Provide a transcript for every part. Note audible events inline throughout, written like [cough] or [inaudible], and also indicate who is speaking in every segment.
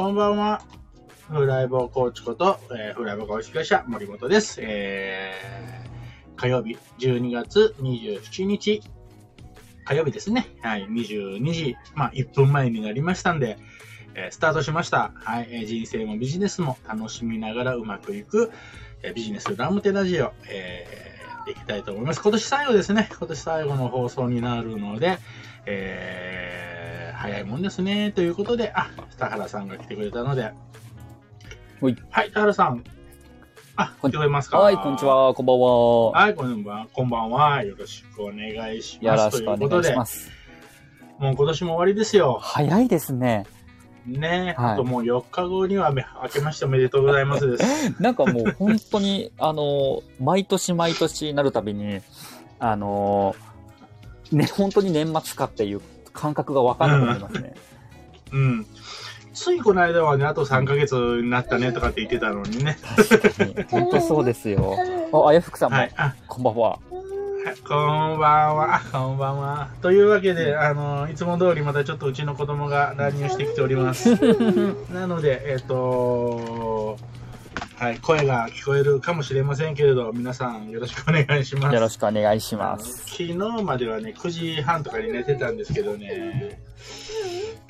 Speaker 1: こんばんは。フライボーコーチこと、えー、フライボー公式会社森本です。えー、火曜日12月27日、火曜日ですね。はい、22時、まあ1分前になりましたんで、えー、スタートしました。はい、え、人生もビジネスも楽しみながらうまくいく、えー、ビジネスラムテラジオ、えー、やっていきたいと思います。今年最後ですね。今年最後の放送になるので、えー、早いもんですね。ということで、あ、田原さんが来てくれたので、はい。はい、田原さん。あ、聞こえますか？
Speaker 2: はい、こんにちは。こんばんは。
Speaker 1: はい、こんばんは。こんばんは。よろしくお願いします。
Speaker 2: よろしくお願いします。
Speaker 1: もう今年も終わりですよ。
Speaker 2: 早いですね。
Speaker 1: ねはい、あともう4日後には明けましておめでとうございますです。[laughs]
Speaker 2: なんかもう本当に、あの、毎年毎年なるたびに、あの、ね、本当に年末かっていう感覚がわかんなくなりますね。
Speaker 1: うん、うんついこの間はね、あと3ヶ月になったねとかって言ってたのにね。
Speaker 2: 確かに。本当そうですよ。あ、あやふくさんも、はい、あこんばんは。
Speaker 1: こんばんは、こんばんは。というわけで、あの、いつも通りまたちょっとうちの子供が乱入してきております。[laughs] なので、えっ、ー、と、はい、声が聞こえるかもしれませんけれど、皆さんよろしくお願いします。
Speaker 2: よろしくお願いします。
Speaker 1: 昨日まではね、9時半とかに寝てたんですけどね、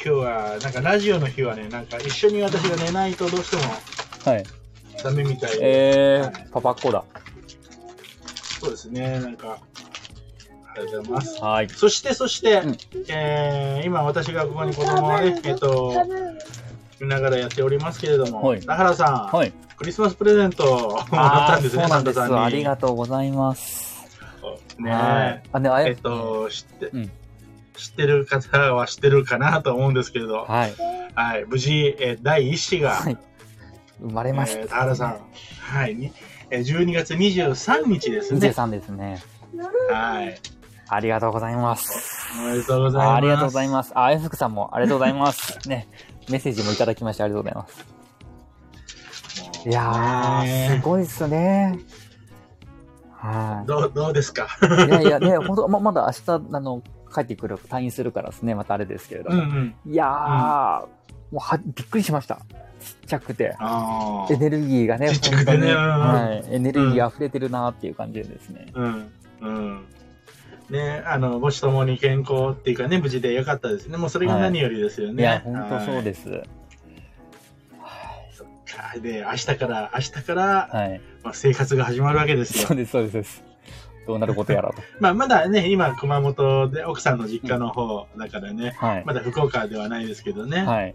Speaker 1: 今日は、なんかラジオの日はね、なんか一緒に私が寝ないとどうしても、はい。ダメみたい
Speaker 2: で。えー、はい、パパっ子だ。
Speaker 1: そうですね、なんか、ありがとうございます。
Speaker 2: はい。
Speaker 1: そして、そして、うん、えー、今私がここに子供をね、えっと、見ながらやっておりますけれども、はい、田原さん、はい、クリスマスプレゼントをもらったんですね、
Speaker 2: そうなんです。ありがとうございます。
Speaker 1: ねえ。あ、ね、あえっと、知って、うん知ってる方は知ってるかなと思うんですけれど、はい。はい、無事、えー、第一子が、はい、
Speaker 2: 生まれました、
Speaker 1: えー、田原さん、はい、えー、12月23日ですね。
Speaker 2: 23ですね。
Speaker 1: はい。
Speaker 2: ありがとうございます。
Speaker 1: おめでとうございます。
Speaker 2: ありがとうございます。あ、えふくさんもありがとうございます。ね、メッセージもいただきましてありがとうございます。いやー、すごいっすね。
Speaker 1: はい。どう、どうですか？
Speaker 2: いやいやね、本当ま、まだ明日、あの、帰ってくる、退院するからですね、またあれですけれども。うんうん、いやー、うん、もうは、びっくりしました。ちっちゃくて。エネルギーがね、
Speaker 1: 本当に、ね、
Speaker 2: はい、エネルギー溢れてるなっていう感じですね。
Speaker 1: うん。うん。ね、あの、母子ともに健康っていうかね、無事でよかったですね。もうそれが何よりですよね。
Speaker 2: はい、いや、本当そうです。はい、
Speaker 1: そっか。で、明日から、明日から、はい、まあ、生活が始まるわけですよ。
Speaker 2: そうです、そうです。どうなることやらと。[laughs]
Speaker 1: まあ、まだね、今、熊本で奥さんの実家の方だからね、はい、まだ福岡ではないですけどね。はい。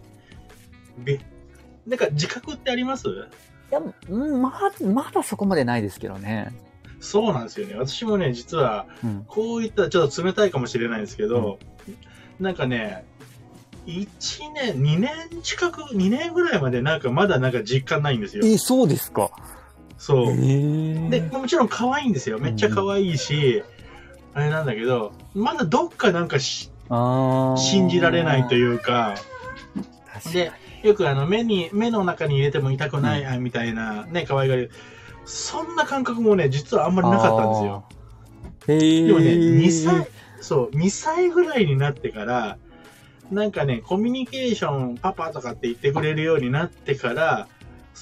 Speaker 1: で、なんか自覚ってあります？い
Speaker 2: や、ままだそこまでないですけどね。
Speaker 1: そうなんですよね。私もね、実は、こういったちょっと冷たいかもしれないですけど、うん、なんかね、1年、2年近く、2年ぐらいまでなんかまだなんか実感ないんですよ。
Speaker 2: え、そうですか。
Speaker 1: そう。で、もちろん可愛いんですよ。めっちゃ可愛いし、あれなんだけど、まだどっかなんかし信じられないというか、で、よくあの目に、目の中に入れても痛くない、みたいなね、可愛がり。そんな感覚もね、実はあんまりなかったんですよ。でもね、2歳、そう、2歳ぐらいになってから、なんかね、コミュニケーション、パパとかって言ってくれるようになってから、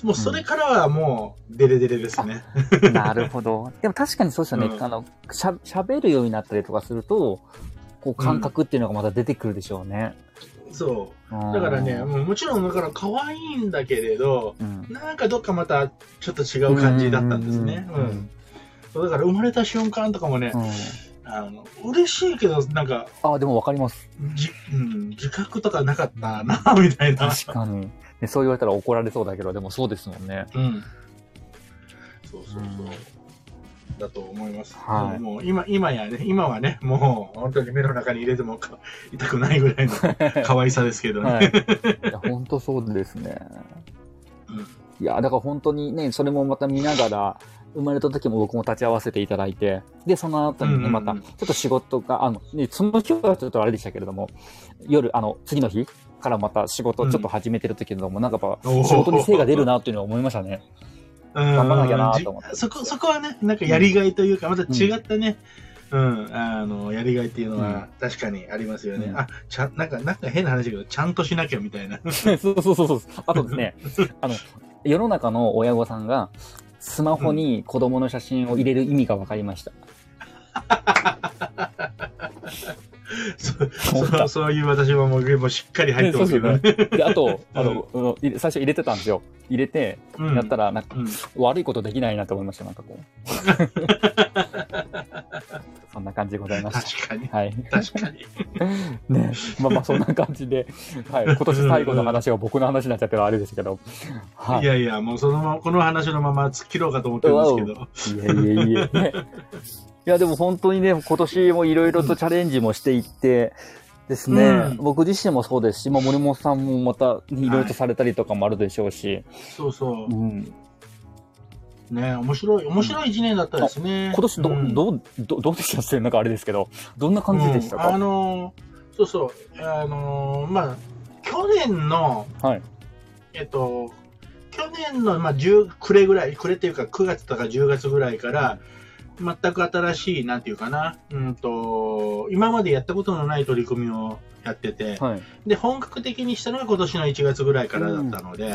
Speaker 1: もうそれからはもう、デレデレですね。
Speaker 2: なるほど。[laughs] でも確かにそうですよね。うん、あの、しゃ、喋るようになったりとかすると、こう感覚っていうのがまた出てくるでしょうね。
Speaker 1: うん、そう。だからね、ももちろんだから可愛いんだけれど、うん、なんかどっかまたちょっと違う感じだったんですね。うん。だから生まれた瞬間とかもね、あの、嬉しいけど、なんか。
Speaker 2: あ、でもわかります。
Speaker 1: じ、うん、自覚とかなかったな、[laughs] みたいな。
Speaker 2: 確かに。ね、そう言われたら怒られそうだけど、でもそうですもんね。
Speaker 1: うん。そうそうそう。うん、だと思います。はい、もう今、今やね、今はね、もう本当に目の中に入れても痛くないぐらいの [laughs] 可愛さですけどね。はい、い
Speaker 2: や本当そうですね。うん、いや、だから本当にね、それもまた見ながら、生まれた時も僕も立ち会わせていただいて、で、その後にね、また、ちょっと仕事が、あの、ね、その日はちょっとあれでしたけれども、夜、あの、次の日、からまた仕事ちょっと始めてる時のも、うん、なんかやっぱ仕事に精が出るなっていうのは思いましたね。頑張らなきゃなと思って。
Speaker 1: そこ、そこはね、なんかやりがいというか、また違ったね、うん、あの、やりがいっていうのは確かにありますよね。うん、あ、ちゃん、なんか、なんか変な話だけど、ちゃんとしなきゃみたいな。
Speaker 2: そうそうそうそう。あとですね、[laughs] あの、世の中の親御さんが、スマホに子供の写真を入れる意味が分かりました。[laughs]
Speaker 1: そそういう私はもうもうしっかり入ってますけどね。
Speaker 2: で、あと、[laughs] あの、うん、最初入れてたんですよ。入れて、やったら、なんか、うん、悪いことできないなと思いました、なんかこう。[laughs] そんな感じでございま
Speaker 1: す。確かに。
Speaker 2: はい。
Speaker 1: 確かに。[laughs]
Speaker 2: ねまあまあそんな感じで、はい。今年最後の話が僕の話になっちゃってるあれですけど。
Speaker 1: はい。いやいや、もうそのまま、この話のまま突っ切ろうかと思ってるんですけど。
Speaker 2: いやいやいや、ね。いや、でも本当にね、今年もいろいろとチャレンジもしていって、ですね、うん、僕自身もそうですし、まあ、森本さんもまたいろいろとされたりとかもあるでしょうし。はい、
Speaker 1: そうそう。うん。ね面白い、面白い一年だったですね。
Speaker 2: 今年ど、うん、どう、どどうでした？なんかあれですけど、どんな感じでした？か、
Speaker 1: うん、あのー、そうそう、あのー、まあ、去年の、はい。えっと、去年の、まあ、10、暮れぐらい、暮れっていうか9月とか10月ぐらいから、全く新しい、なんていうかな、うんと、今までやったことのない取り組みをやってて、はい、で、本格的にしたのが今年の1月ぐらいからだったので、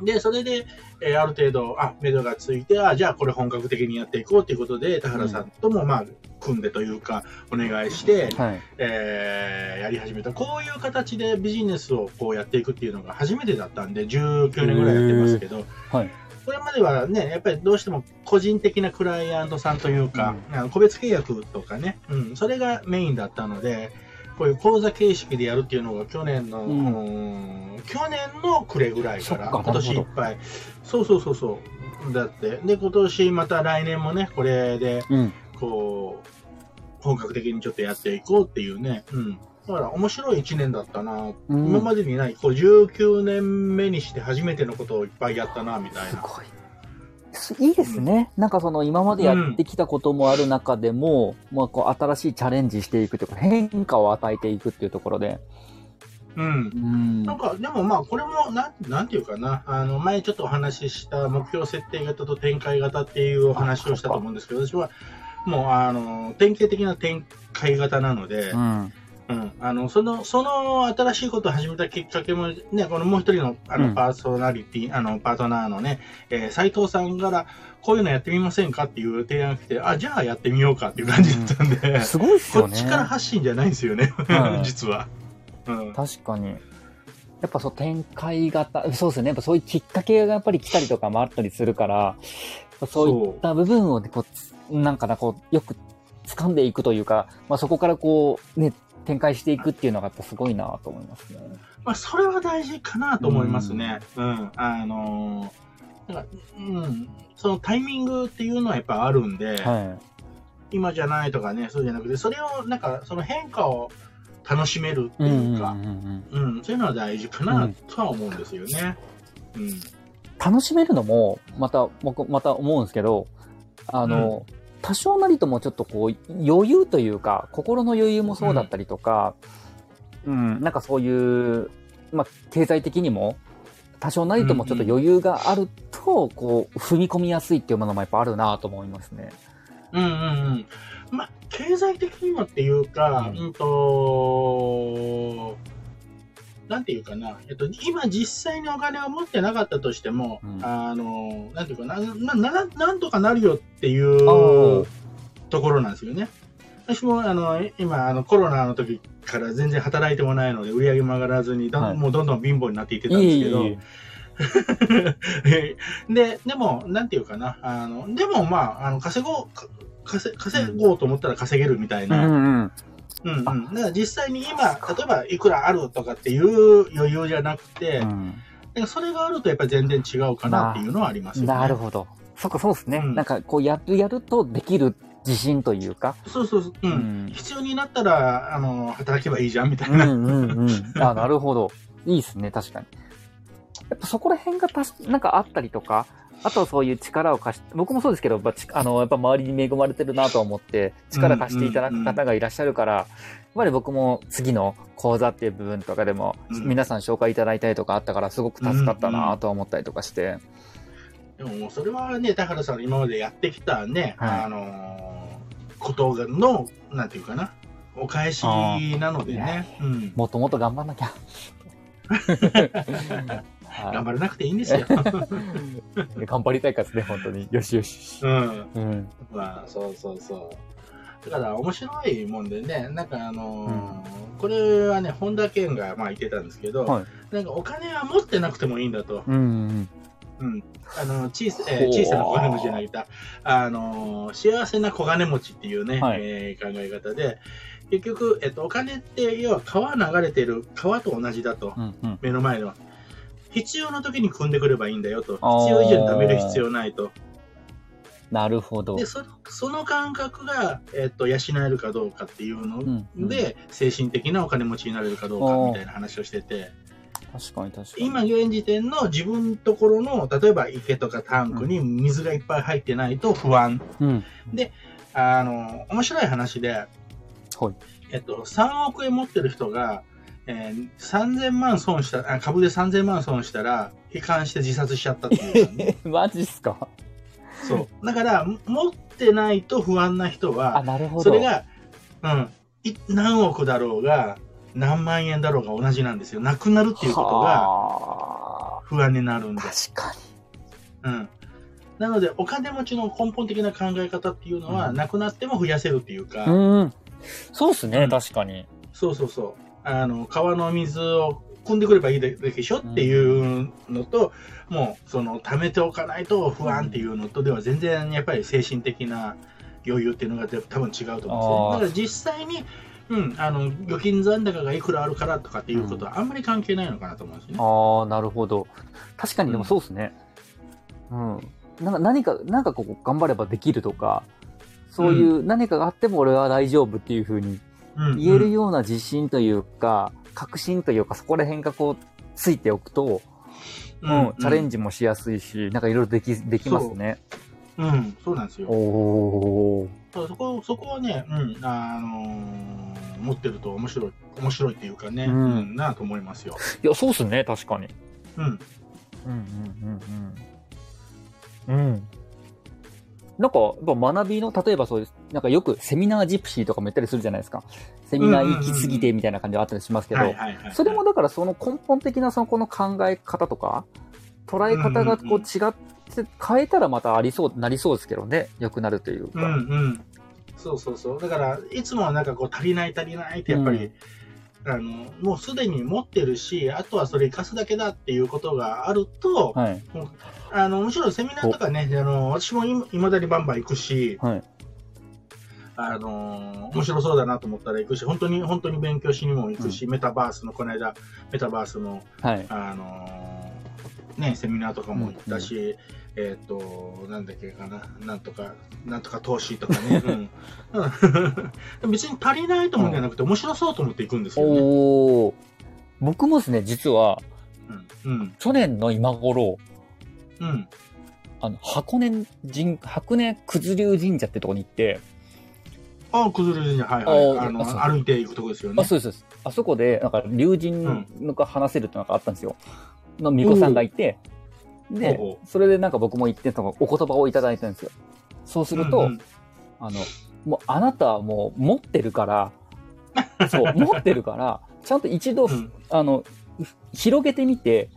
Speaker 1: うん、で、それで、えー、ある程度、あ、目処がついて、あ、じゃあこれ本格的にやっていこうということで、田原さんとも、まあ、組んでというか、お願いして、はい、えー、やり始めた。こういう形でビジネスをこうやっていくっていうのが初めてだったんで、19年ぐらいやってますけど、はいこれまではね、やっぱりどうしても個人的なクライアントさんというか、うん、個別契約とかね、うん、それがメインだったので、こういう講座形式でやるっていうのが去年の、うん、去年の暮れぐらいから、今年いっぱい。そうそうそうそう。だって、で、今年また来年もね、これで、こう、本格的にちょっとやっていこうっていうね、うん。だから面白い1年だったな、うん、今までにない、こう19年目にして初めてのことをいっぱいやったな、みたいな。
Speaker 2: すごい。いいですね、うん、なんかその今までやってきたこともある中でも、うん、まあこう新しいチャレンジしていくというか変化を与えていくっていうところで。
Speaker 1: うん。うん、なんか、でもまあ、これも、なん、なんていうかな。あの、前ちょっとお話しした目標設定型と展開型っていうお話をしたと思うんですけど、私は、もう、あの、典型的な展開型なので、うんうん、あのそのその新しいことを始めたきっかけも、ね、このもう一人のあのパーソナリティ、うん、あのパートナーのね、えー、斉藤さんからこういうのやってみませんかっていう提案が来て、あ、じゃあやってみようかっていう感じだったんで、うん、
Speaker 2: すごいっすよ
Speaker 1: ね。こっちから発信じゃないんですよね、実は、
Speaker 2: うん。確かに。やっぱそう展開型、そうですね。やっぱそういうきっかけがやっぱり来たりとかもあったりするから、そういった部分をね、こう、なんかな、こう、よく掴んでいくというか、まあそこからこう、ね、展開していくっていうのがやっぱすごいなと思いますね。
Speaker 1: まあ、それは大事かなと思いますね。うん。うん、あのー、かうん、そのタイミングっていうのはやっぱあるんで、はい、今じゃないとかね、そうじゃなくて、それを、なんか、その変化を楽しめるっていうか、うんそういうのは大事かなとは思うんですよね。うん。
Speaker 2: 楽しめるのも、また、僕、また思うんですけど、あの、うん多少なりともちょっとこう、余裕というか、心の余裕もそうだったりとか、うん、うん、なんかそういう、まあ、経済的にも、多少なりともちょっと余裕があると、こう、踏み込みやすいっていうものもやっぱあるなと思いますね。
Speaker 1: うんうんうん。まあ、経済的にもっていうか、うん、うんと、なんていうかな、えっと、今実際にお金を持ってなかったとしても、うん、あの、なんていうかな、な、な、なんとかなるよっていうところなんですよね。私も、あの、今、あの、コロナの時から全然働いてもないので、売り上げも上がらずに、はい、もうどんどん貧乏になっていってたんですけど、いい。[laughs] で、でも、なんていうかな、あの、でもまあ、あの、稼ごう、稼稼ごうと思ったら稼げるみたいな、うんうんうんうん。だから実際に今、例えばいくらあるとかっていう余裕じゃなくて、うん、それがあるとやっぱり全然違うかなっていうのはありますよね。
Speaker 2: なるほど。そっか、そうですね。うん、なんかこうやる、やるとできる自信というか。
Speaker 1: そうそうそう。うん。うん、必要になったら、あの、働けばいいじゃんみたいな。うんうん
Speaker 2: うん。あ、なるほど。いいですね、確かに。やっぱそこら辺がたし、なんかあったりとか、あとそういう力を貸し、僕もそうですけど、あの、やっぱ周りに恵まれてるなと思って、力貸していただく方がいらっしゃるから、やっぱり僕も次の講座っていう部分とかでも、皆さん紹介いただいたりとかあったから、すごく助かったなと思ったりとかして。
Speaker 1: でも、それはね、田原さん今までやってきたね、はい、あのことがの、なんていうかな、お返しなのでね。うん。
Speaker 2: もっともっと頑張んなきゃ。[laughs]
Speaker 1: 頑張らなくていいんですよ。
Speaker 2: 頑張りたいからですね、本当に。よしよし。
Speaker 1: うん。
Speaker 2: うん。
Speaker 1: まあ、そうそうそう。だから面白いもんでね、なんかあのーこれはね、本田健がまあ言ってたんですけど、
Speaker 2: はい
Speaker 1: なんかお金は持ってなくてもいいんだと。
Speaker 2: うんうん。
Speaker 1: うん。あの、小さ,、えー小さな小金持ちじゃなくて、あのー幸せな小金持ちっていうね、
Speaker 2: はい
Speaker 1: えー考え方で、結局、えっと、お金って、要は川流れてる川と同じだと。
Speaker 2: うんうん。
Speaker 1: 目の前の。必要な時に組んでくればいいんだよと。必要以上に貯める必要ないと。
Speaker 2: なるほど
Speaker 1: で、。そその感覚が、えっと、養えるかどうかっていうの
Speaker 2: うんうん
Speaker 1: で、精神的なお金持ちになれるかどうかみたいな話をしてて、
Speaker 2: 確かに確かに。
Speaker 1: 今現時点の自分のところの、例えば池とかタンクに水がいっぱい入ってないと不安。
Speaker 2: うん。
Speaker 1: あの、面白い話で、
Speaker 2: はい。
Speaker 1: えっと、3億円持ってる人が、えー3000万損した、あ株で3000万損したら、悲観して自殺しちゃったっていう、ね。[laughs]
Speaker 2: マジっすか？
Speaker 1: そう。だから、持ってないと不安な人
Speaker 2: あ、
Speaker 1: は、
Speaker 2: なるほど。
Speaker 1: それが、うん、い何億だろうが、何万円だろうが同じなんですよ。なくなるっていうことが
Speaker 2: は
Speaker 1: 不安になるんで
Speaker 2: あ。確か
Speaker 1: うん。なので、お金持ちの根本的な考え方っていうのは、
Speaker 2: うん
Speaker 1: なくなっても増やせるっていうか、
Speaker 2: に。うん。そうっすね、
Speaker 1: うん
Speaker 2: 確かに。
Speaker 1: そうそうそう。あの、川の水を汲んでくればいいだけでしょっていうのと、もう、その、貯めておかないと不安っていうのとでは全然、やっぱり精神的な余裕っていうのが多分違うと思うんですよ。
Speaker 2: あー
Speaker 1: だから実際に、うん、あの、預金残高がいくらあるからとかっていうことはあんまり関係ないのかなと思うんですよね。
Speaker 2: ああ、なるほど。確かに、でもそうっすね。うん。なんか何か、なんかこう、頑張ればできるとか、そういう何かがあっても俺は大丈夫っていうふうに
Speaker 1: うん
Speaker 2: 言えるような自信というか、確信というか、そこら辺がこう、ついておくと、うん、チャレン
Speaker 1: ジ。
Speaker 2: ジもしやすいし、なんかいろいろでき、できますね。
Speaker 1: うん、そうなんですよ。
Speaker 2: お
Speaker 1: そこ、そこはね、うん、あのー持ってると面白い、面白いっていうかね、
Speaker 2: う
Speaker 1: うんん、なと思いますよ。
Speaker 2: いや、そうっすね、確かに。
Speaker 1: うん。
Speaker 2: うんうんうんうん。うん。なんか、学びの、例えばそうです。なんかよくセミナージプシーとかも言ったりするじゃないですか。セミナー行き過ぎてみたいな感じがあったりしますけど。それもだからその根本的なそのこの考え方とか、捉え方がこう
Speaker 1: うんうんうん
Speaker 2: 違って変えたらまたありそう、なりそうですけどね。良くなるという
Speaker 1: うん
Speaker 2: か。
Speaker 1: うん。そうそうそう。だから、いつもはなんかこう、足りない足りないってやっぱり、あの、もうすでに持ってるし、あとはそれ活かすだけだっていうことがあると、
Speaker 2: はい。
Speaker 1: あの、むしろセミナーとかね、あの、私もいいまだにバンバン行くし、
Speaker 2: はい。
Speaker 1: あの面白そうだなと思ったら行くし、本当に、本当に勉強しにも行くし、メタバースの、この間、メタバースの、
Speaker 2: はい。
Speaker 1: あのね、セミナーとかも行ったし、えっ、と、なんだっけかな、なんとか、なんとか投資とかね、[laughs] うんうん [laughs] 別に足りないと思うんじゃなくて、面白そうと思って行くんですよね。
Speaker 2: おー。僕もですね、実は、
Speaker 1: うん。うん。
Speaker 2: 去年の今頃、
Speaker 1: うん。
Speaker 2: あの、箱根神、箱根九頭龍神社ってとこに行って、
Speaker 1: あ、崩れるじゃん。はいはい。
Speaker 2: あ
Speaker 1: あの、歩いていくとこですよね。
Speaker 2: あ、そうですそうです。あそこで、なんか、龍神が話せるってのがあったんですよ。の、巫女さんがいて、で
Speaker 1: ほうほ、
Speaker 2: それでなんか僕も言って、そのお言葉をいただいたんですよ。そうすると、
Speaker 1: うんうん。
Speaker 2: あの、もうあなたはもう持ってるから、[laughs] そう、持ってるから、ちゃんと一度、
Speaker 1: うん。
Speaker 2: あの、広げてみて、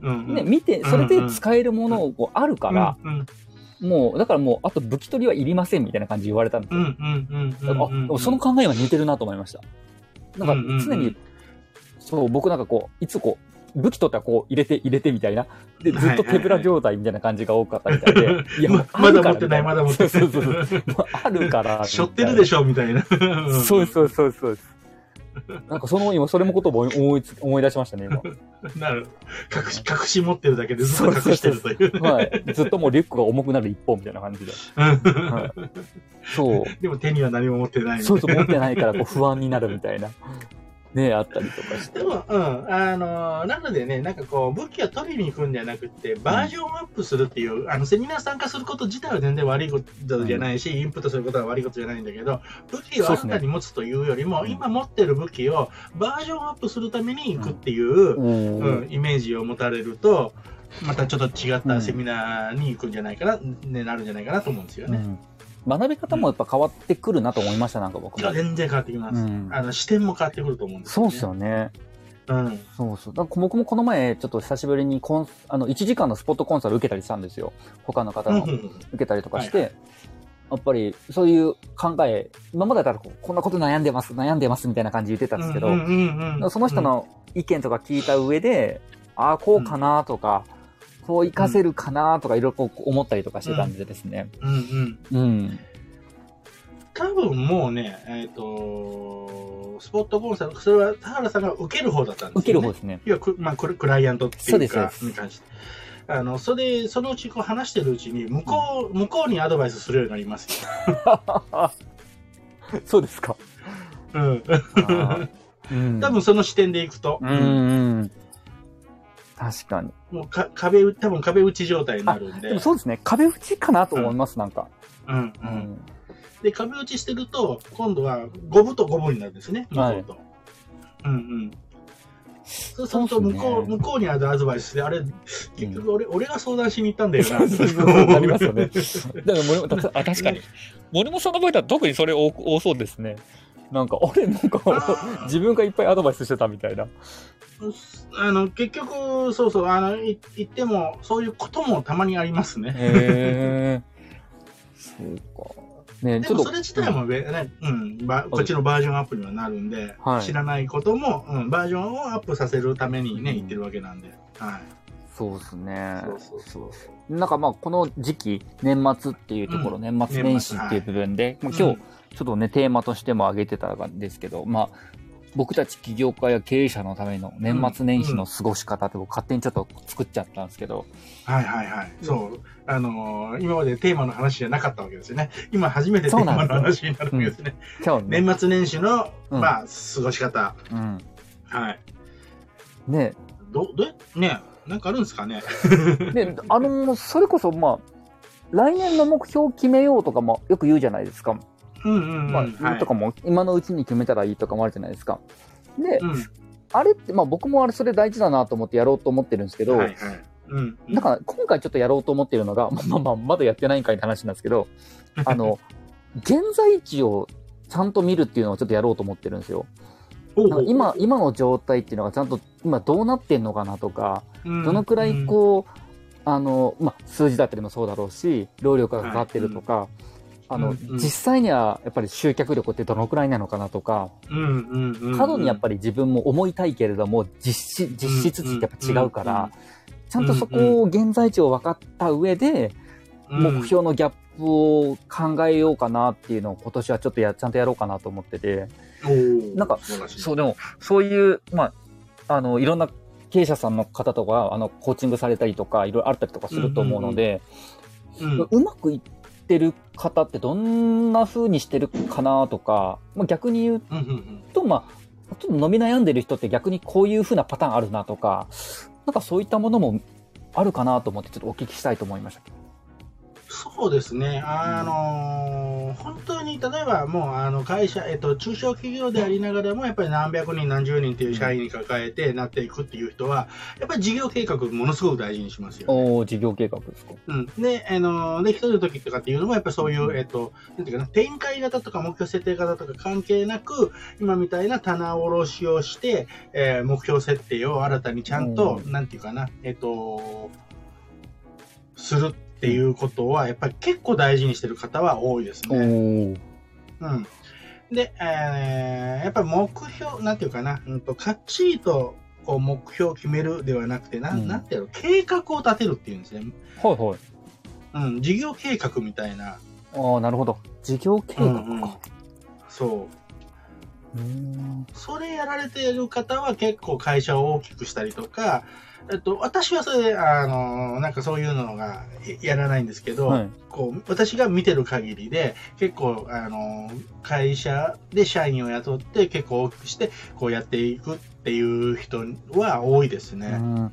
Speaker 1: うんうん。
Speaker 2: ね、見て、それで使えるものをあるから、
Speaker 1: うんうん。
Speaker 2: もう、だからもう、あと武器取りはいりませんみたいな感じで言われたんですよ。
Speaker 1: うんうんうんうん
Speaker 2: あ、でもその考えは似てるなと思いました。なんか常に、そう、僕なんかこう、いつこう、武器取ったらこう入れて入れてみたいな。で、ずっと手ぶら状態みたいな感じが多かったみたいで。[laughs] いや、
Speaker 1: まだ持ってないまだ持ってない
Speaker 2: そうそうそうあるから。
Speaker 1: しょってるで
Speaker 2: し
Speaker 1: しょみたいな。
Speaker 2: ょ。そうそうそうそう。なんかその、今、それも言葉を思いつ、思い出しましたね、今。
Speaker 1: なる。隠し、隠し持ってるだけでずっと隠してるという。
Speaker 2: はい。ずっともうリュックが重くなる一方みたいな感じで。はい。そう。
Speaker 1: でも手には何も持ってない
Speaker 2: そうそう、持ってないからこう不安になるみたいな。ねあったりとかして。
Speaker 1: でも、うん、あのなのでね、なんかこう、武器を取りに行くんじゃなくて、バージョンアップするっていう、あの、セミナー参加すること自体は全然悪いことじゃないし、インプットすることは悪いことじゃないんだけど、武器を新たに持つというよりも、
Speaker 2: ね。
Speaker 1: 今持ってる武器をバージョンアップするために行くっていう、
Speaker 2: うん。
Speaker 1: うん、イメージを持たれると、またちょっと違ったセミナーに行くんじゃないかな、ね、なるんじゃないかなと思うんですよね。
Speaker 2: うん学び方もやっぱ変わってくるなと思いました、なんか僕も。
Speaker 1: 全然変わってきます、
Speaker 2: うん
Speaker 1: あの視点も変わってくると思うんです
Speaker 2: そうっすよね。
Speaker 1: うん。
Speaker 2: そうそう。だ僕もこの前、ちょっと久しぶりにコン、あの、1時間のスポットコンサル受けたりしたんですよ。他の方の受けたりとかして、
Speaker 1: は
Speaker 2: やっぱりそういう考え、今までだったらこうこんなこと悩んでます、悩んでますみたいな感じで言ってたんですけど、その人の意見とか聞いた上で、ああ、こうかなとか、こう活かせるかなとかいろいろこう思ったりとかしてたんでですね。
Speaker 1: うんうん。
Speaker 2: うん。
Speaker 1: 多分もうね、えっ、と、スポットコンサル、それは田原さんが受ける方だったんですよ、ね。
Speaker 2: 受ける方ですね。
Speaker 1: いや、くまあ、ククライアントっていうか、に関して。あの、それ、そのうちこう話してるうちに、向こう、向こうにアドバイスするようになりますよ。[laughs]
Speaker 2: そうですか。
Speaker 1: うん。
Speaker 2: うん、
Speaker 1: 多分その視点でいくと、
Speaker 2: うん、うん。確かに。
Speaker 1: もうか壁、多分壁打ち状態になるんで。
Speaker 2: でもそうですね。壁打ちかなと思います、なんか。
Speaker 1: うん、う。
Speaker 2: うんん。
Speaker 1: で、壁打ちしてると、今度は五分と五分になるんですね、向こうと。うんうん。そうすると、向こう、向こうにあるアドバイスで、あれ、結局俺、俺が相談しに行ったんだよな。[laughs]
Speaker 2: なりますよね。[laughs] だから森あ、確かに。森本さんの場合は特にそれ多多そうですね。なんか、俺なんか、
Speaker 1: あ
Speaker 2: 自分がいっぱいアドバイスしてたみたいな。
Speaker 1: あの、結局、そうそう、あの、い言っても、そういうこともたまにありますね。
Speaker 2: へえ。そうか。ね
Speaker 1: でもそれ自体もべ、ね、うん、ばこっちのバージョンアップにはなるんで、
Speaker 2: はい
Speaker 1: 知らないことも、うん、バージョンをアップさせるためにね、
Speaker 2: うん
Speaker 1: 言ってるわけなんで。はい。
Speaker 2: そうですね。
Speaker 1: そうそうそう。
Speaker 2: なんかまあ、この時期、年末っていうところ、
Speaker 1: うん
Speaker 2: 年末年始っていう部分で、まあ、今日、ちょっとね、テーマとしても挙げてたんですけど、まあ、僕たち起業家や経営者のための年末年始の過ごし方って僕勝手にちょっと作っちゃったんですけど、
Speaker 1: はいはいはい。そう。あのー今までテーマの話じゃなかったわけですよね。今初めてテーマの話になるわけですね。
Speaker 2: 今日ね、
Speaker 1: 年末年始の、
Speaker 2: うん
Speaker 1: まあ、過ごし方。
Speaker 2: うん。
Speaker 1: はい。
Speaker 2: ね、
Speaker 1: ど、どうねなんかあるんですかね。
Speaker 2: で、あの、それこそまあ、来年の目標を決めようとかもよく言うじゃないですか。
Speaker 1: うんうんうん。
Speaker 2: まあ、
Speaker 1: はい
Speaker 2: とかも今のうちに決めたらいいとかもあるじゃないですか。で、
Speaker 1: うん。
Speaker 2: あれって、まあ僕もあれそれ大事だなと思ってやろうと思ってるんですけど、
Speaker 1: はいはい。うん。
Speaker 2: だから今回ちょっとやろうと思ってるのが、まあまあまだやってないんかいって話なんですけど、[laughs] あの、現在地をちゃんと見るっていうのをちょっとやろうと思ってるんですよ。今、今の状態っていうのがちゃんと今どうなってんのかなとか、
Speaker 1: うん
Speaker 2: どのくらいこう、あの、まあ、数字だったりもそうだろうし、労力がかかってるとか、あの、
Speaker 1: うんうん。
Speaker 2: 実際にはやっぱり集客力ってどのくらいなのかなとか。過度にやっぱり自分も思いたいけれども、実施、実質値ってやっぱ違うから、ちゃんとそこを現在地を分かった上で、
Speaker 1: うん。
Speaker 2: 目標のギャップを考えようかなっていうのを今年はちょっとや、ちゃんとやろうかなと思ってて、なんかそう、でも、そういう、まあ、あの、いろんな経営者さんの方とか、あの、コーチングされたりとか、いろいろあったりとかすると思うので、
Speaker 1: うん
Speaker 2: うまくいってる方ってどんな風にしてるかなとか、まあ、逆に言うと、まあ、ちょっと伸び悩んでる人って逆にこういう風なパターンあるなとか、なんかそういったものもあるかなと思ってちょっとお聞きしたいと思いました。
Speaker 1: そうですね、あのー本当に例えばもうあの会社、えっと、中小企業でありながらも、やっぱり何百人、何十人という社員に抱えてなっていくっていう人は、やっぱり事業計画、ものすごく大事にしますよ、ね。
Speaker 2: おー事業計画ですか。
Speaker 1: うん、で、あのーで、一人の時とかっていうのも、やっぱりそういう、えっと、なんていうかな、展開型とか目標設定型とか関係なく、今みたいな棚卸しをして、えー目標設定を新たにちゃんと、
Speaker 2: う
Speaker 1: なんていうかな、えっと、するっていうことは、やっぱり結構大事にしてる方は多いです
Speaker 2: お
Speaker 1: ね。
Speaker 2: ー
Speaker 1: うん。で、えーやっぱり目標、なんていうかな、うんと、かっちりと、こう、目標を決めるではなくて、なん、
Speaker 2: うん
Speaker 1: なんていうの、計画を立てるっていうんですね。
Speaker 2: はいはい。
Speaker 1: うん、事業計画みたいな。
Speaker 2: ああ、なるほど。事業計画か。
Speaker 1: うんうんそう。
Speaker 2: うーん
Speaker 1: それやられている方は結構会社を大きくしたりとか、えっと、私はそれで、あの、なんかそういうのがややらないんですけど、
Speaker 2: はい。
Speaker 1: こう、私が見てる限りで、結構、あの、会社で社員を雇って結構大きくして、こうやっていくっていう人は多いですね。
Speaker 2: うん
Speaker 1: うん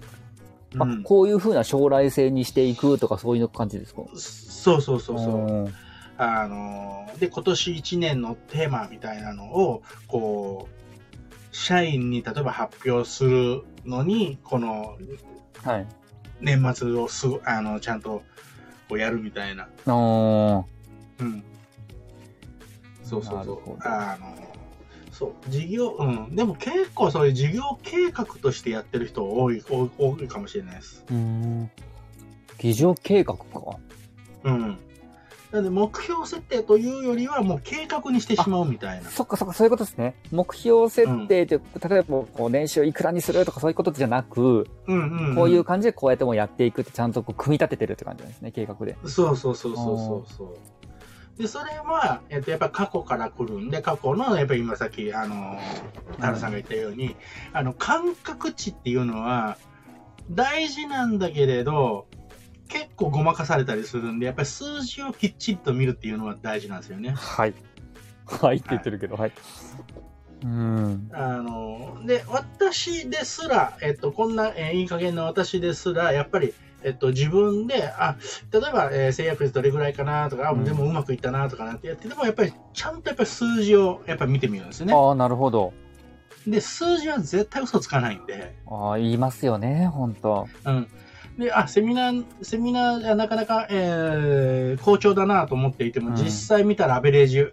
Speaker 2: あこういうふうな将来性にしていくとかそういう感じですか？
Speaker 1: そうそうそうそう。
Speaker 2: うん
Speaker 1: あの、で、今年1年のテーマみたいなのを、こう、社員に例えば発表するのに、この
Speaker 2: はい。
Speaker 1: 年末をすごあのちゃんとこうやるみたいな。
Speaker 2: あー
Speaker 1: うん。そうそうそう
Speaker 2: なるほ。ど
Speaker 1: あの、そう、事業、うん。でも結構そういう事業計画としてやってる人多い、多い多いかもしれないです。
Speaker 2: うーん。議場計画か。
Speaker 1: うん。なんで目標設定というよりはもう計画にしてしまうみたいな。
Speaker 2: そっかそっか、そういうことですね。目標設定って、例えばこう年収いくらにするとかそういうことじゃなく、
Speaker 1: うんうん、うん。
Speaker 2: こういう感じでこうやってもうやっていくってちゃんとこう組み立ててるって感じなんですね、計画で。
Speaker 1: そうそうそうそうそうそう。で、それは、えっと、やっぱ過去から来るんで、過去の、やっぱり今さっき、あの、タラさんが言ったように、あの、感覚値っていうのは、大事なんだけれど、結構ごまかされたりするんで、やっぱり数字をきっちりと見るっていうのは大事なんですよね。
Speaker 2: はい。[laughs] はいって言ってるけど、はい。うん。
Speaker 1: あの、で、私ですら、えっと、こんな、えーいい加減な私ですら、やっぱり、えっと、自分で、あ、例えば、えー制約率どれぐらいかなとか、あ
Speaker 2: うん
Speaker 1: でもうまくいったなとかなんてやって、でもやっぱり、ちゃんとやっぱり数字をやっぱり見てみるんですよね。
Speaker 2: ああ、なるほど。
Speaker 1: で、数字は絶対嘘つかないんで、
Speaker 2: ああ、言いますよね、本当
Speaker 1: うん。で、あ、セミナー、セミナー、なかなか、えー好調だなと思っていても、
Speaker 2: うん
Speaker 1: 実際見たらアベレージ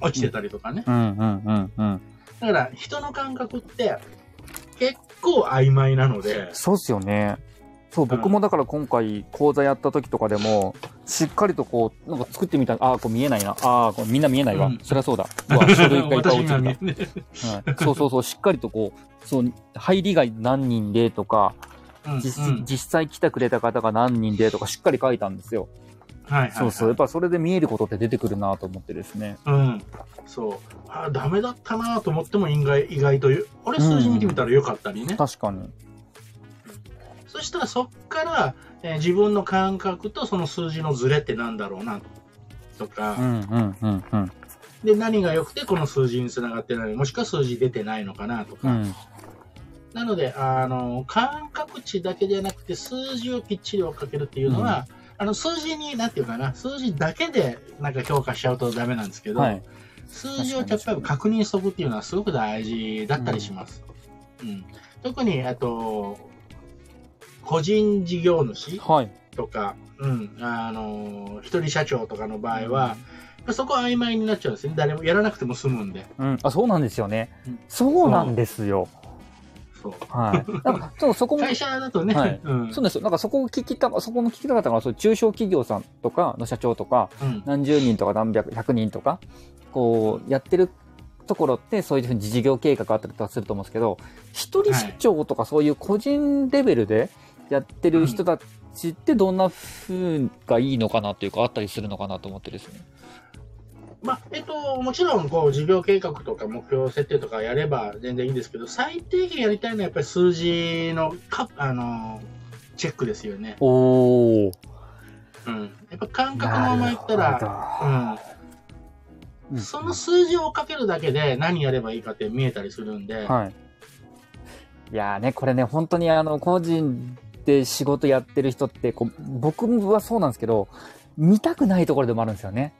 Speaker 1: 落ちてたりとかね。
Speaker 2: うんうんうんうん。
Speaker 1: だから、人の感覚って、結構曖昧なので、
Speaker 2: そうっすよね。そう、僕もだから今回講座やった時とかでも、しっかりとこう、なんか作ってみたああ、これ見えないな。ああ、これみんな見えないわ。
Speaker 1: うん
Speaker 2: そりゃそうだ。うわ、[laughs] 書類がいっぱい落ちてそうそうそう、しっかりとこう、そう、入りが何人でとか、
Speaker 1: うん
Speaker 2: 実
Speaker 1: うん
Speaker 2: 実際来てくれた方が何人でとかしっかり書いたんですよ。
Speaker 1: はいはいはい
Speaker 2: そうそう。やっぱそれで見えることって出てくるなと思ってですね。
Speaker 1: うん。そう。あ、ダメだったなと思っても意外意外という、あれ数字見てみたらよかったりね。
Speaker 2: 確かに。
Speaker 1: そしたらそっから、えー自分の感覚とその数字のズレってなんだろうなとか、
Speaker 2: うんうんうんうん。
Speaker 1: で、何が良くてこの数字につながってない、もしくは数字出てないのかなとか。
Speaker 2: うん。
Speaker 1: なので、あの、感覚値だけじゃなくて数字をきっちり追っかけるっていうのは、あの、数字に、なんていうかな、数字だけでなんか評価しちゃうとダメなんですけど、
Speaker 2: はい。
Speaker 1: 数字をやっぱり確認しとくっていうのはすごく大事だったりします。うん。特に、あと、個人事業主
Speaker 2: はい。
Speaker 1: とか、うん、あの、一人社長とかの場合は、そこは曖昧になっちゃうんですね。誰もやらなくても済むんで。
Speaker 2: うん。あ、そうなんですよね
Speaker 1: うん。
Speaker 2: そうなんですよ。
Speaker 1: そう。
Speaker 2: はい。[laughs] なんか、そう、そこも、
Speaker 1: 会社だとね、
Speaker 2: はい
Speaker 1: うん。
Speaker 2: そうですよ。なんかそこを聞きた、そこの聞きたかったのは、そう中小企業さんとかの社長とか、
Speaker 1: うん
Speaker 2: 何十人とか何百、百人とか、こう、やってるところって、そういうふうに事業計画あったりとかすると思うんですけど、一人社長とかそういう個人レベルでやってる人たちってどんな風がいいのかなっていうか、あったりするのかなと思ってですね。
Speaker 1: まあ、えっと、もちろん、こう、事業計画とか目標設定とかやれば全然いいんですけど、最低限やりたいのはやっぱり数字のか、あの、チェックですよね。
Speaker 2: おー。
Speaker 1: うん。やっぱ感覚のまま言ったら、うん。その数字をかけるだけで何やればいいかって見えたりするんで、
Speaker 2: はい。いやーね、これね、本当にあの、個人で仕事やってる人って、こう、僕はそうなんですけど、見たくないところでもあるんですよね。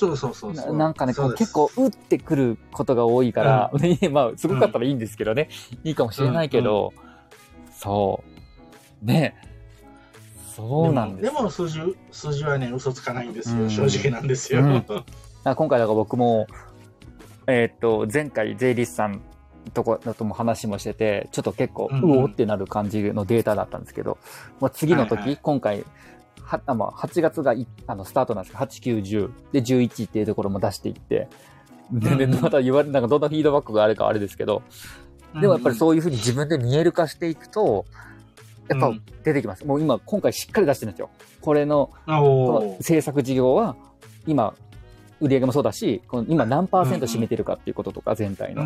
Speaker 1: そうそうそうそう。
Speaker 2: ななんかね、結構、打ってくることが多いから、ねまあ、すごかったらいいんですけどね、いいかもしれないけど、そう。ね。そうなんです。
Speaker 1: でも数字、数字はね、嘘つかないんですよ。
Speaker 2: うん
Speaker 1: 正直なんですよ。
Speaker 2: うんあ今回だから僕も、えーっと、前回税理士さんとこだとも話もしてて、ちょっと結構、
Speaker 1: う
Speaker 2: うんおーってなる感じのデータだったんですけど、まあ、次の時、
Speaker 1: はいはい
Speaker 2: 今回、はあまあ、8月がいあのスタートなんですけど、8、9、10で11っていうところも出していって、で、で
Speaker 1: うん。うん
Speaker 2: また言われ、なんかどんなフィードバックがあるかあれですけど、でもやっぱりそういうふうに自分で見える化していくと、やっぱ
Speaker 1: うん。
Speaker 2: 出てきます。もう今、今回しっかり出してるんですよ。これの、
Speaker 1: うん、
Speaker 2: こ
Speaker 1: お
Speaker 2: の
Speaker 1: ー
Speaker 2: 制作事業は、今、売り上げもそうだし、この今何パーセント占めてるかっていうこととか、全体の。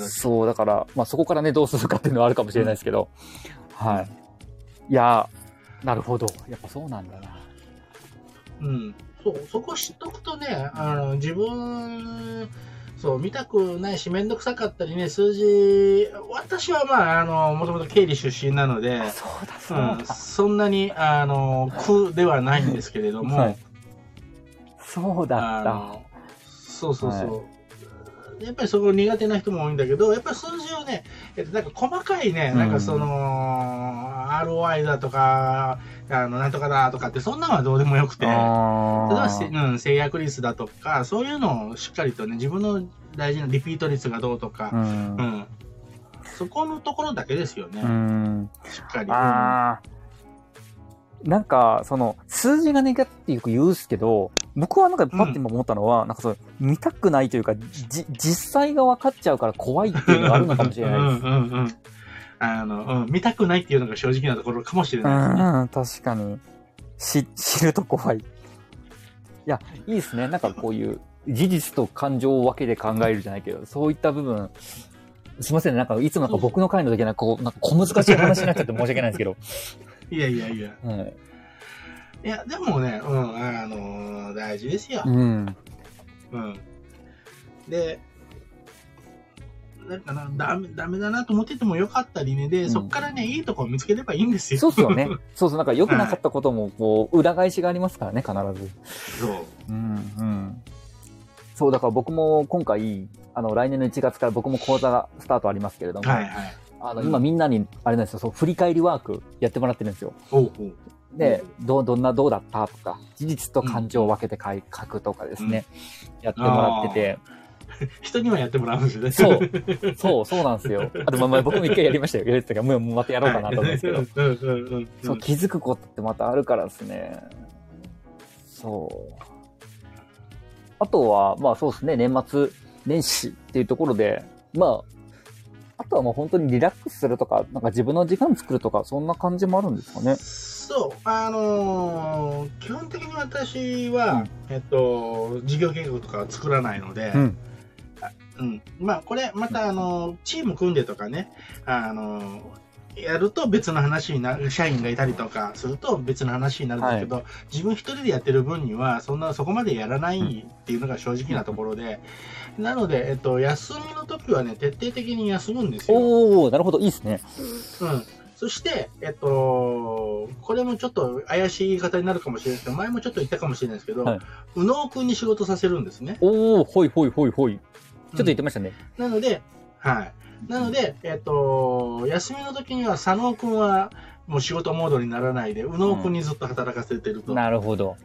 Speaker 2: そう、だから、まあそこからね、どうするかっていうのはあるかもしれないですけど、はい。いやー、なるほど。やっぱそうなんだな。
Speaker 1: うん。そう、そこ知っとくとね、あの、自分、そう、見たくないし、めんどくさかったりね、数字、私はまあ、あの、もともと経理出身なので、
Speaker 2: そうだ、そう
Speaker 1: うん、
Speaker 2: だ。
Speaker 1: そんなに、あの、苦ではないんですけれども、
Speaker 2: はいそうだった。
Speaker 1: そうそうそう。やっぱりそこ苦手な人も多いんだけど、やっぱり数字をね、えっと、なんか細かいね、
Speaker 2: うん。
Speaker 1: なんかその、ROI だとか、あの、なんとかだとかって、そんなのはどうでもよくて、例えば、うん、制約率だとか、そういうのをしっかりとね、自分の大事なリピート率がどうとか、うん、うん、そこのところだけですよね。うん、しっかり。あ
Speaker 2: なんか、その、数字がねがってよく言うっすけど、僕はなんかパッて今思ったのは、うん、なんかそう、見たくないというか、じ、実際が分かっちゃうから怖いっていうのがあるのかもしれないです。うんうんうん。
Speaker 1: あの、うん、見たくないっていうのが正直なところかもしれないですね。うん、確
Speaker 2: かに。し、知ると怖い。いや、いいですね。なんかこういう、事実と感情を分けて考えるじゃないけど、そういった部分、すいませんね。なんか、いつもなんか僕の回の時は、こう、なんか小難しい話になっちゃって申し訳ないんですけど。[laughs]
Speaker 1: いやいやいや。はい。いや、でもね、うん、あのー、大事ですよ。うん。うん。で、なんかな、ダメ、ダメだなと思っててもよかったりね、で、うん、そこからね、いいとこを見つければいいんですよ。
Speaker 2: そうっすよね。[laughs] そうそう、なんか良くなかったことも、こう、裏返しがありますからね、必ず。
Speaker 1: そう。
Speaker 2: うん、うん。そう、だから僕も今回、あの、来年の1月から僕も講座がスタートありますけれども、はいはい。あの、今みんなに、あれなんですよ、そう、振り返りワークやってもらってるんですよ。おうおうで、ど、どんな、どうだったとか、事実と感情を分けて書い書くとかですね、うん、やってもらってて。[laughs]
Speaker 1: 人にはやってもらうんですよね。
Speaker 2: そう。[laughs] そう、そうなんですよ。あと、まあ、僕も一回やりましたよ。やもうまたやろうかなと思うんですけど。そう、気づくことってまたあるからですね。そう。あとは、まあそうですね、年末年始っていうところで、まあ、あとはもう本当にリラックスするとか、なんか自分の時間作るとか、そんな感じもあるんですかね。
Speaker 1: そう、あのー、基本的に私は、うん、えっと、事業計画とか作らないので、うん、うん、まあ、これ、また、あの、チーム組んでとかね、あの、やると別の話になる、社員がいたりとかすると別の話になるんだけど、はい、自分一人でやってる分には、そんな、そこまでやらないっていうのが正直なところで、なので、えっと、休みの時はね、徹底的に休むんですよ。
Speaker 2: おおなるほど、いいですね。
Speaker 1: うん。そして、えっと、これもちょっと怪しい言い方になるかもしれないですけど、前もちょっと言ったかもしれないですけど、はい、右脳君に仕事させるんですね。
Speaker 2: おおほいほいほいほい。ちょっと言ってましたね。
Speaker 1: うん、なので、はい。なので、えっと、休みの時には佐野君はもう仕事モードにならないで、右脳君にずっと働かせてると。
Speaker 2: なるほど。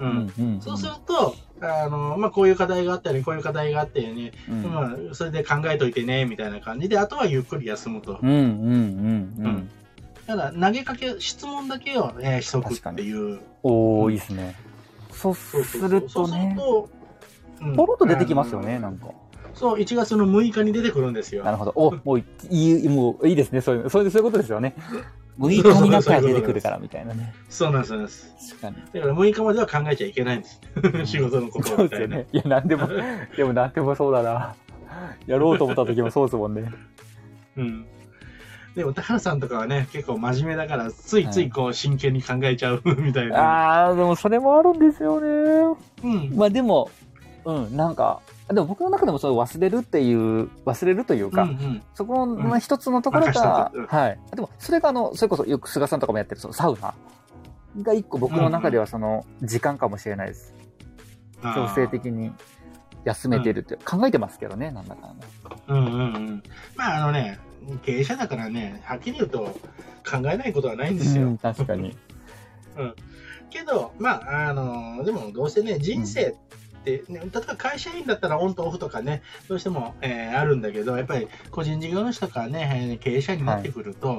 Speaker 1: うん。うん、そうすると、あの、まあ、こういう課題があったり、こういう課題があってね、うん、まあ、それで考えといてね、みたいな感じで、あとはゆっくり休むと。うん、うん、うん、うん。ただ、投げかけ、質問だけを、えー、しとくっていう。
Speaker 2: おお、いいですね。そうするとね。そうすると、ポロッと出てきますよね、なんか。
Speaker 1: そう、1月の6日に出てくるんですよ。
Speaker 2: なるほど。お、もういい、もういいですね。そういう、そういうことですよね。6日になったら出てくるからみたいなね。
Speaker 1: そうなんです、そうなんです。確かに。だから6日までは考えちゃいけないんです。仕事のこと
Speaker 2: みたいな。ね。いや、なんでも、でもなんでもそうだな。やろうと思った時もそうですもんね。
Speaker 1: うん。でも、田原さんとかはね、結構真面目だから、ついついこう、真剣に考えちゃうみたいな。
Speaker 2: ああ、でもそれもあるんですよね。うん。まあでも、うん、なんか、でも僕の中でもそう忘れるっていう、忘れるというか、うんうん、そこの一つのところが、うん、はい。でも、それがあの、それこそよく菅さんとかもやってるそのサウナが一個僕の中ではその時間かもしれないです。うんうん、強制的に休めてるって、考えてますけどね、なんだかね。
Speaker 1: うんうんうん。まああのね、経営者だからね、はっきり言うと考えないことはないんですよ。うん、
Speaker 2: 確かに。[laughs]
Speaker 1: うん。けど、まあ、あの、でもどうせね、人生ね、例えば会社員だったらオンとオフとかね、どうしても、えー、あるんだけど、やっぱり個人事業主とかね、経営者になってくると、は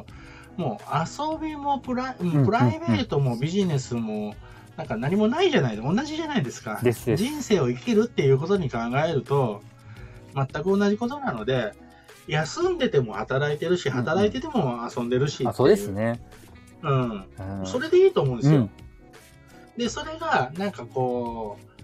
Speaker 1: い、もう遊びもプラプライベートもビジネスも、なんか何もないじゃない同じじゃないですか。
Speaker 2: 人
Speaker 1: 生を生きるっていうことに考えると、全く同じことなので、休んでても働いてるし、働いてても遊んでるし、
Speaker 2: う。ん、そうですね。
Speaker 1: うん。うん、それでいいと思うんですよ。うん、で、それが、なんかこう、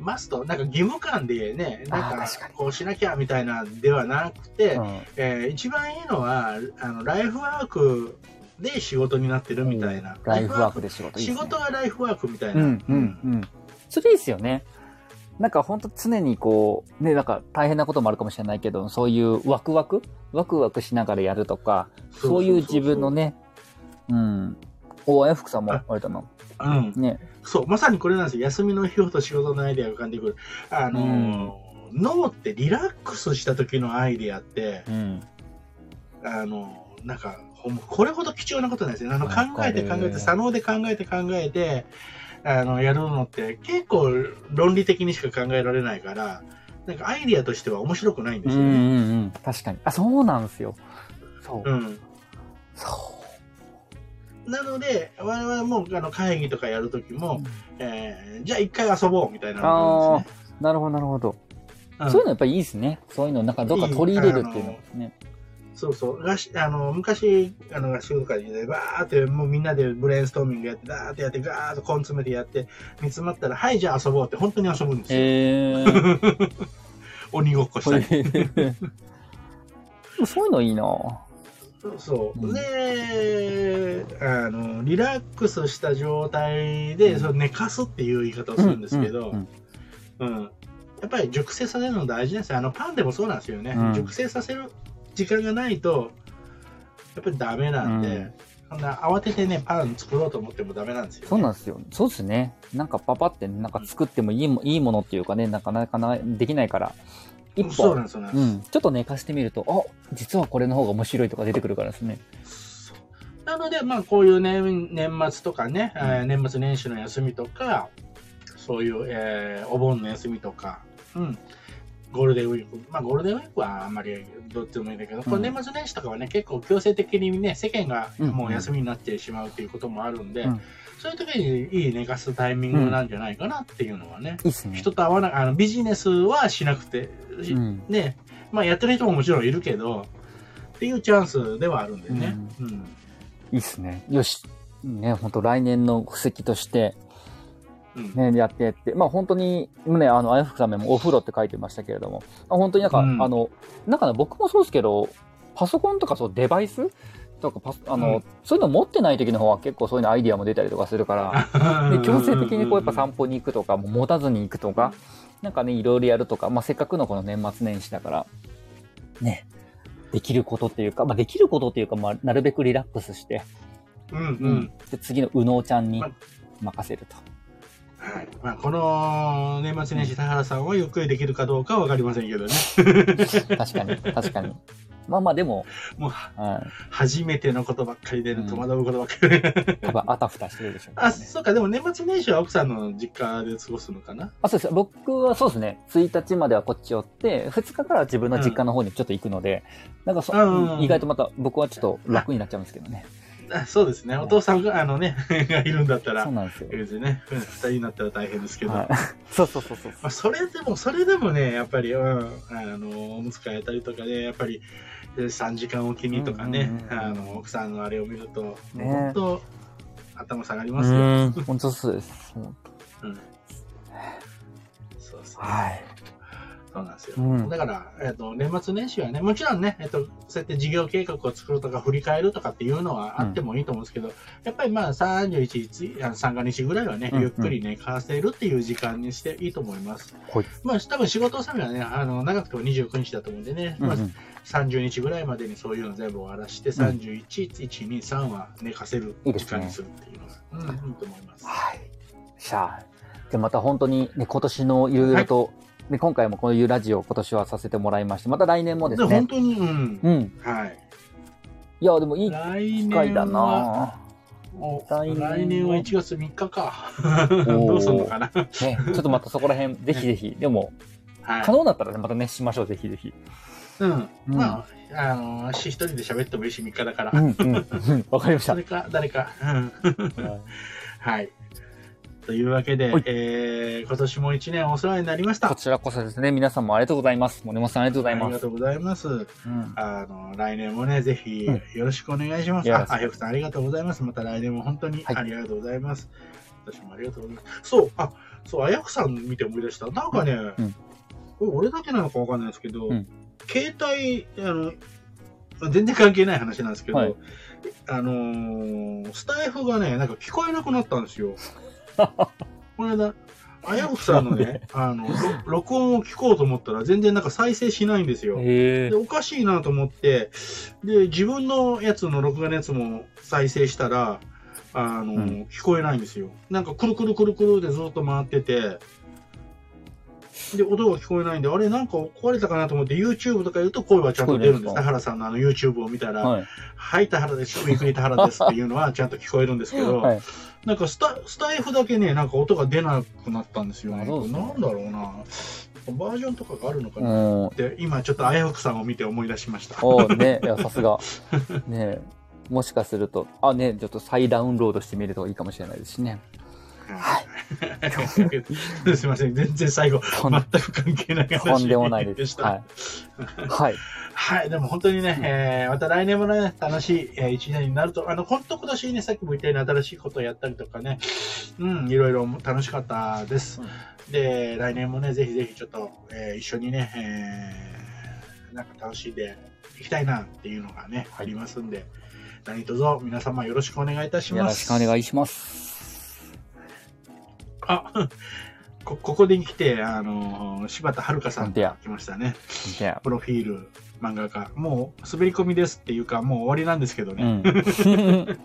Speaker 1: マスト、なんか義務感でね、なんかこうしなきゃみたいなではなくて、うん、えー、一番いいのは、あの、ライフワークで仕事になってるみたいな。
Speaker 2: うん、ライフワークで仕事
Speaker 1: いい、ね、仕事がライフワークみたいな。うん、
Speaker 2: うん、うん。それいいですよね。なんか本当常にこう、ね、なんか大変なこともあるかもしれないけど、そういうワクワク？ワクワクしながらやるとか、そういう自分のね、うん。お、あやふくさんもあれだな。
Speaker 1: うん。ね。そう、まさにこれなんですよ。休みの日ほど仕事のアイデアが浮かんでくる。あのー、脳ってリラックスした時のアイデアって、うん、あのー、なんか、これほど貴重なことないですね。あの、考えて考えて、左脳で考えて考えて、あの、やるのって結構論理的にしか考えられないから、なんかアイディアとしては面白くないんですよね。
Speaker 2: うんうんうん。確かに。あ、そうなんですよ。そう。
Speaker 1: うん。
Speaker 2: そ
Speaker 1: なので、我々もあの会議とかやるとき
Speaker 2: う。
Speaker 1: も、えーじゃあ一回遊ぼうみたいなのがあるんですね。
Speaker 2: なるほど、なるほど。
Speaker 1: うん
Speaker 2: そういうのやっぱりいいですね。そういうの、なんかどっか取り入れるっていうのね。
Speaker 1: そうそう。あの昔、あの合宿とかで、バーって、もうみんなでブレインストーミングやって、ダーってやって、ガーッと根詰めてやって、煮詰まったら、はい、じゃあ遊ぼうって本当に遊ぶんですよ。
Speaker 2: へー。[laughs]
Speaker 1: 鬼ごっこしたり。
Speaker 2: そういうのいいな
Speaker 1: そうそうう。
Speaker 2: ん
Speaker 1: で、あの、リラックスした状態で、その寝かすっていう言い方をするんですけど、
Speaker 2: うん
Speaker 1: うん。やっぱり熟成させるの大事ですよ。あの、パンでもそうなんですよね。
Speaker 2: うん
Speaker 1: 熟成させる時間がないと、やっぱりダメなんで、
Speaker 2: うん
Speaker 1: そんな慌ててね、パン作ろうと思ってもダメなんですよ、ね。
Speaker 2: そうなんですよ。そうですね。なんかパパってなんか作ってもいいもいいものっていうかね、なかなかなできないから、一歩
Speaker 1: そうなん、ですよね。
Speaker 2: うん、ちょっと寝かしてみると、あ、実はこれの方が面白いとか出てくるからですね。
Speaker 1: そう。なので、まあ、こういう年年末とかね、えー年末年始の休みとか、そういう、えーお盆の休みとか、うん、ゴールデンウィーク、まあ、ゴールデンウィークはあんまりどっちでもいいんだけど、これ年末年始とかはね、結構強制的にね、世間がもう休みになってしまうということもあるんで、
Speaker 2: うん
Speaker 1: そういう時にいい寝かすタイミングなんじゃないかなっていうのはね、
Speaker 2: いいっすね。
Speaker 1: 人と会わない、あのビジネスはしなくて、し
Speaker 2: うん。
Speaker 1: ね、まあ、やってる人ももちろんいるけど、っていうチャンスではあるんでね。うん
Speaker 2: いいっすね。よし。ね、本当来年の布石として、
Speaker 1: うん
Speaker 2: ね、やってって、まあ本当に、ね、あの、あやふくさんもお風呂って書いてましたけれども、あ本当になんか、
Speaker 1: うん
Speaker 2: あの、なんかね、僕もそうですけど、パソコンとかそうデバイスとかパス、あの、
Speaker 1: うん。
Speaker 2: そういうの持ってない時の方は結構そういうのアイディアも出たりとかするから、[laughs] で強制的にこうやっぱ散歩に行くとか、もう持たずに行くとか、なんかね、いろいろやるとか、まあせっかくのこの年末年始だから、ね、できることっていうか、まあできることっていうか、まあなるべくリラックスして、
Speaker 1: うんうん。
Speaker 2: で次の右脳ちゃんに
Speaker 1: ま
Speaker 2: 任せると。
Speaker 1: はいまあ、この年末年始、田原さんはゆっくりできるかどうかは分かりませんけどね。
Speaker 2: 確かに、確かに。まあまあでも、
Speaker 1: もう、
Speaker 2: は
Speaker 1: 初めてのことばっかりで、
Speaker 2: うん
Speaker 1: 戸惑うことばっかりで。
Speaker 2: い。多分あたふたしてるでしょうから
Speaker 1: あ、
Speaker 2: ね。
Speaker 1: そうか、でも年末年始は奥さんの実家で過ごすのかな？
Speaker 2: あ、そうです。僕はそうですね。1日まではこっち寄って、2日から自分の実家の方にちょっと行くので、なんかそ、
Speaker 1: うん
Speaker 2: 意外とまた僕はちょっと楽になっちゃうんですけどね。
Speaker 1: あそうですね。お父さんが、あのね、[laughs] がいるんだったら
Speaker 2: そう、なんですよ。
Speaker 1: 別にね、二人になったら大変ですけど。
Speaker 2: はい。[laughs] そうそうそうそう。
Speaker 1: まあ、それでも、それでもね、やっぱり、うん、あの、おむつ替えたりとかで、やっぱり、え3時間おきにとかね、
Speaker 2: うんうんうん
Speaker 1: あの、奥さんのあれを見ると、
Speaker 2: ね
Speaker 1: 本当、頭下がり
Speaker 2: う
Speaker 1: ますよ。
Speaker 2: 本当そうです。本
Speaker 1: うん。そうそう。
Speaker 2: はい。
Speaker 1: そうなんですよ。
Speaker 2: うん
Speaker 1: だから、えっ、と、年末年始はね、もちろんね、えっ、と、そうやって事業計画を作るとか、振り返るとかっていうのはあってもいいと思うんですけど、やっぱりまあ、31日、三が日ぐらいはね、
Speaker 2: うんうん
Speaker 1: ゆっくりね、かせるっていう時間にしていいと思います。
Speaker 2: はい
Speaker 1: まあ、多分仕事納めはね、あの、長くても29日だと思うんでね、まあ、
Speaker 2: うんうん
Speaker 1: 30日ぐらいまでにそういうの全部終わらして、31、1、2、3は寝かせる時間にするっていうのが、うん、いいと思います。
Speaker 2: はい。じゃあ、でまた本当にね、今年のいろいろと、ね、今回もこのいうラジオ今年はさせてもらいまして、また来年もですね
Speaker 1: で本。当に、うん。
Speaker 2: うん。
Speaker 1: はい。
Speaker 2: いや、でもいい
Speaker 1: 来
Speaker 2: 機
Speaker 1: 年
Speaker 2: 会だ
Speaker 1: は、
Speaker 2: な
Speaker 1: お
Speaker 2: 来年は
Speaker 1: 来年は1月3日か。
Speaker 2: ー [laughs]
Speaker 1: どうすんのかな。
Speaker 2: ね、ちょっとまたそこら辺、[laughs] ぜひぜひ、でも、
Speaker 1: はい
Speaker 2: 可。能だったらね、またね、しましょう、ぜひぜひ。
Speaker 1: うん。
Speaker 2: うん
Speaker 1: まあ、あの、私一人で喋ってもいいし、3日だから。
Speaker 2: うん、うん、うんわかりました。
Speaker 1: それか、誰か。
Speaker 2: は
Speaker 1: い。[laughs] というわけで
Speaker 2: はい、
Speaker 1: えー、今年も1年お世話になりました。
Speaker 2: こちらこそですね、皆さんもありがとうございます。森本さんありがとうございます。
Speaker 1: ありがとうございます。
Speaker 2: うん
Speaker 1: あの、来年もね、ぜひ、
Speaker 2: うん
Speaker 1: よろしくお願いします。あ、
Speaker 2: よろしく
Speaker 1: あよくさんありがとうございます。また来年も本当に
Speaker 2: はい
Speaker 1: ありがとうございます。私もありがとうございます。そう、あ、そう、あやくさん見て思い出した。なんかね、
Speaker 2: うん
Speaker 1: これ俺だけなのかわかんないですけど、
Speaker 2: うん
Speaker 1: 携帯、あの、全然関係ない話なんですけど、
Speaker 2: はい
Speaker 1: あのースタイフがね、なんか聞こえなくなったんですよ。[laughs] この間、あやくさんのね、あの、ろ録音を聞こうと思ったら全然なんか再生しないんですよ。
Speaker 2: へ
Speaker 1: で、おかしいなと思って、で、自分のやつの録画のやつも再生したら、あの、
Speaker 2: うん
Speaker 1: 聞こえないんですよ。なんかくるくるくるくるでずっと回ってて、で、音が聞こえないんで、あれなんか壊れたかなと思って YouTube とか言うと声はちゃんと出るんです。田原さんのあの YouTube を見たら、
Speaker 2: はい。
Speaker 1: はい、田原です、ウィークリー田原ですっていうのはちゃんと聞こえるんですけど、
Speaker 2: はい。
Speaker 1: なんかスタスタイフだけね、なんか音が出なくなったんですよね。
Speaker 2: あそうですか
Speaker 1: なんだろうな。バージョンとかがあるのか
Speaker 2: う
Speaker 1: な、
Speaker 2: ん。
Speaker 1: って、今ちょっとあやふくさんを見て思い出しました。
Speaker 2: おーね、いや、さすが。ねもしかすると、あ、ね、ちょっと再ダウンロードしてみるといいかもしれないですしね。
Speaker 1: はい。[laughs] すいません、全然最後、全く関係ない話
Speaker 2: とんでもないです。はい。はい。
Speaker 1: はい、でも本当にね、えーまた来年もね、楽しい、えー一年になると、あの、本当今年ね、さっきも言ったように新しいことをやったりとかね、うん、いろいろ楽しかったです。で、来年もね、ぜひぜひちょっと、えー一緒にね、えーなんか楽しんでいきたいなっていうのがね、ありますんで、何卒皆様よろしくお願いいたし
Speaker 2: よろし
Speaker 1: ます。
Speaker 2: くお願いします。
Speaker 1: あ、こ、ここで来て、あの、柴田遥さん来ましたね。プロフィール漫画家。もう滑り込みですっていうか、もう終わりなんですけど
Speaker 2: あ。う
Speaker 1: ね。
Speaker 2: ん。[laughs]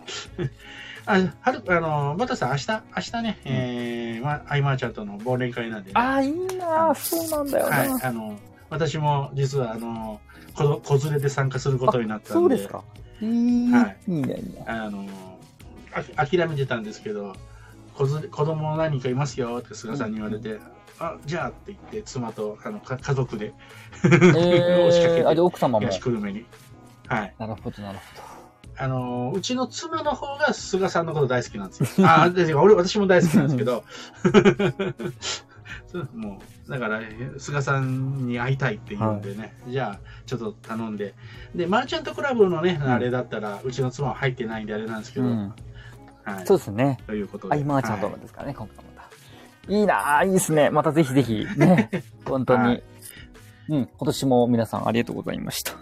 Speaker 1: あ、はる、あの、バタさん、明日、明日ね、えー、ま、アイマーちゃんとの忘年会なんでね。
Speaker 2: ああ、いいなそうなんだよな。
Speaker 1: はい、あの、私も実は、あの、子ど子連れで参加することになったんで、
Speaker 2: そうですか。
Speaker 1: はい
Speaker 2: いいね、いいね。
Speaker 1: あの、あ諦めてたんですけど、子供何人かいますよって菅さんに言われて、あ、じゃあって言って、妻とあのか家族で
Speaker 2: え [laughs]
Speaker 1: 押しかけ
Speaker 2: ー、あ、
Speaker 1: て
Speaker 2: で、、奥様も。
Speaker 1: 東久留米に。はい。
Speaker 2: なるほど、なるほ
Speaker 1: あの、うちの妻の方が菅さんのこと大好きなんですよ。あ、で俺、私も大好きなんですけど、[laughs] もう、だから、菅さんに会いたいって言うんでね、じゃあ、ちょっと頼んで。で、マーチャントクラブのね、
Speaker 2: うん
Speaker 1: あれだったら、うちの妻は入ってないんであれなんですけ
Speaker 2: ど。
Speaker 1: ど、
Speaker 2: うん。
Speaker 1: はい。
Speaker 2: そうですね。
Speaker 1: ということで。
Speaker 2: アイマーちゃんとですからね、今回また。いいなぁ、いいですね。またぜひぜひ、ね。[laughs] 本当に。
Speaker 1: はい
Speaker 2: うん、今年も皆さんありがとうございました。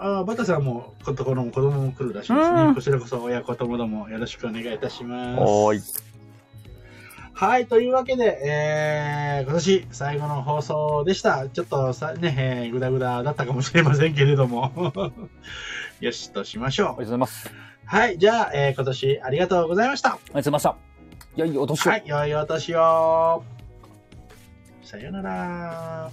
Speaker 1: あバタさんも、ここの子供も来るらしいです
Speaker 2: うん
Speaker 1: ね。こちらこそ親子ともどもよろしくお願いいたします。
Speaker 2: おーい。
Speaker 1: はい、というわけで、えー、今年最後の放送でした。ちょっとさ、ね、えー、ぐだぐだだったかもしれませんけれども。[laughs] よしとしましょう。
Speaker 2: ありがとうございます。
Speaker 1: はい、じゃあ、えー、今年ありがとうございました。
Speaker 2: ありがとうございました。良いお年を。
Speaker 1: はい、良いお年を。さよなら。